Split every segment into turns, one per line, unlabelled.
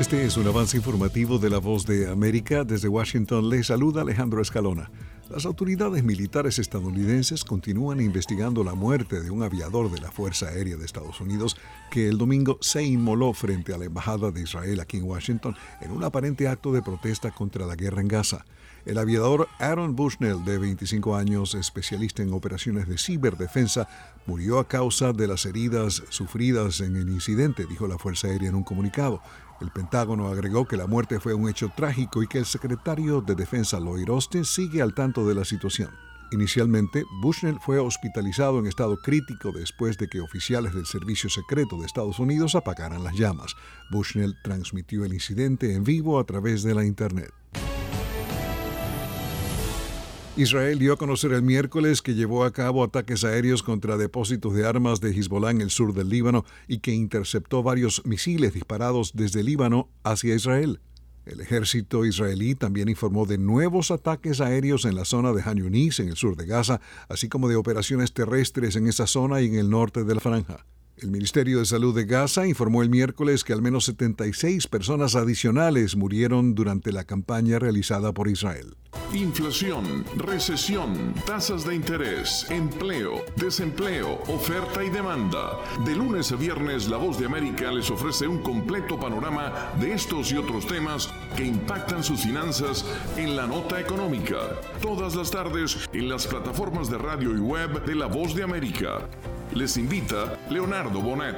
Este es un avance informativo de la voz de América. Desde Washington le saluda Alejandro Escalona. Las autoridades militares estadounidenses continúan investigando la muerte de un aviador de la Fuerza Aérea de Estados Unidos que el domingo se inmoló frente a la Embajada de Israel aquí en Washington en un aparente acto de protesta contra la guerra en Gaza. El aviador Aaron Bushnell, de 25 años, especialista en operaciones de ciberdefensa, murió a causa de las heridas sufridas en el incidente, dijo la Fuerza Aérea en un comunicado. El Pentágono agregó que la muerte fue un hecho trágico y que el secretario de Defensa Lloyd Austin sigue al tanto de la situación. Inicialmente, Bushnell fue hospitalizado en estado crítico después de que oficiales del Servicio Secreto de Estados Unidos apagaran las llamas. Bushnell transmitió el incidente en vivo a través de la Internet. Israel dio a conocer el miércoles que llevó a cabo ataques aéreos contra depósitos de armas de Hezbollah en el sur del Líbano y que interceptó varios misiles disparados desde Líbano hacia Israel. El ejército israelí también informó de nuevos ataques aéreos en la zona de Han Yunis, en el sur de Gaza, así como de operaciones terrestres en esa zona y en el norte de la franja. El Ministerio de Salud de Gaza informó el miércoles que al menos 76 personas adicionales murieron durante la campaña realizada por Israel.
Inflación, recesión, tasas de interés, empleo, desempleo, oferta y demanda. De lunes a viernes, La Voz de América les ofrece un completo panorama de estos y otros temas que impactan sus finanzas en la nota económica. Todas las tardes en las plataformas de radio y web de La Voz de América. Les invita Leonardo Bonet.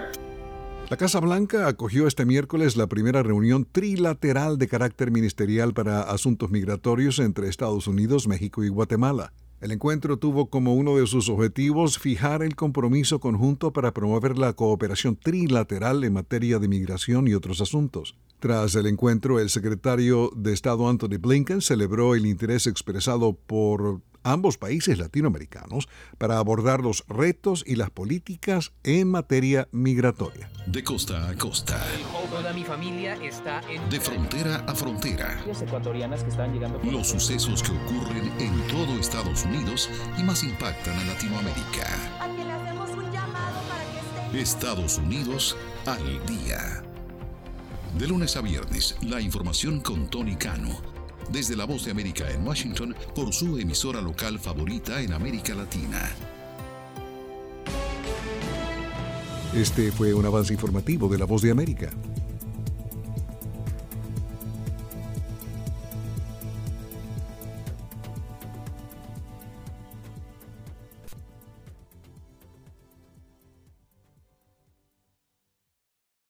La Casa Blanca acogió este miércoles la primera reunión trilateral de carácter ministerial para asuntos migratorios entre Estados Unidos, México y Guatemala. El encuentro tuvo como uno de sus objetivos fijar el compromiso conjunto para promover la cooperación trilateral en materia de migración y otros asuntos. Tras el encuentro, el secretario de Estado Anthony Blinken celebró el interés expresado por ambos países latinoamericanos para abordar los retos y las políticas en materia migratoria.
De costa a costa.
Toda mi familia está en...
De frontera a frontera.
ecuatorianas que están llegando por
Los sucesos que ocurren en todo Estados Unidos y más impactan a Latinoamérica.
A que le hacemos un llamado para que esté...
Estados Unidos al día. De lunes a viernes, la información con Tony Cano desde la voz de América en Washington por su emisora local favorita en América Latina.
Este fue un avance informativo de la voz de América.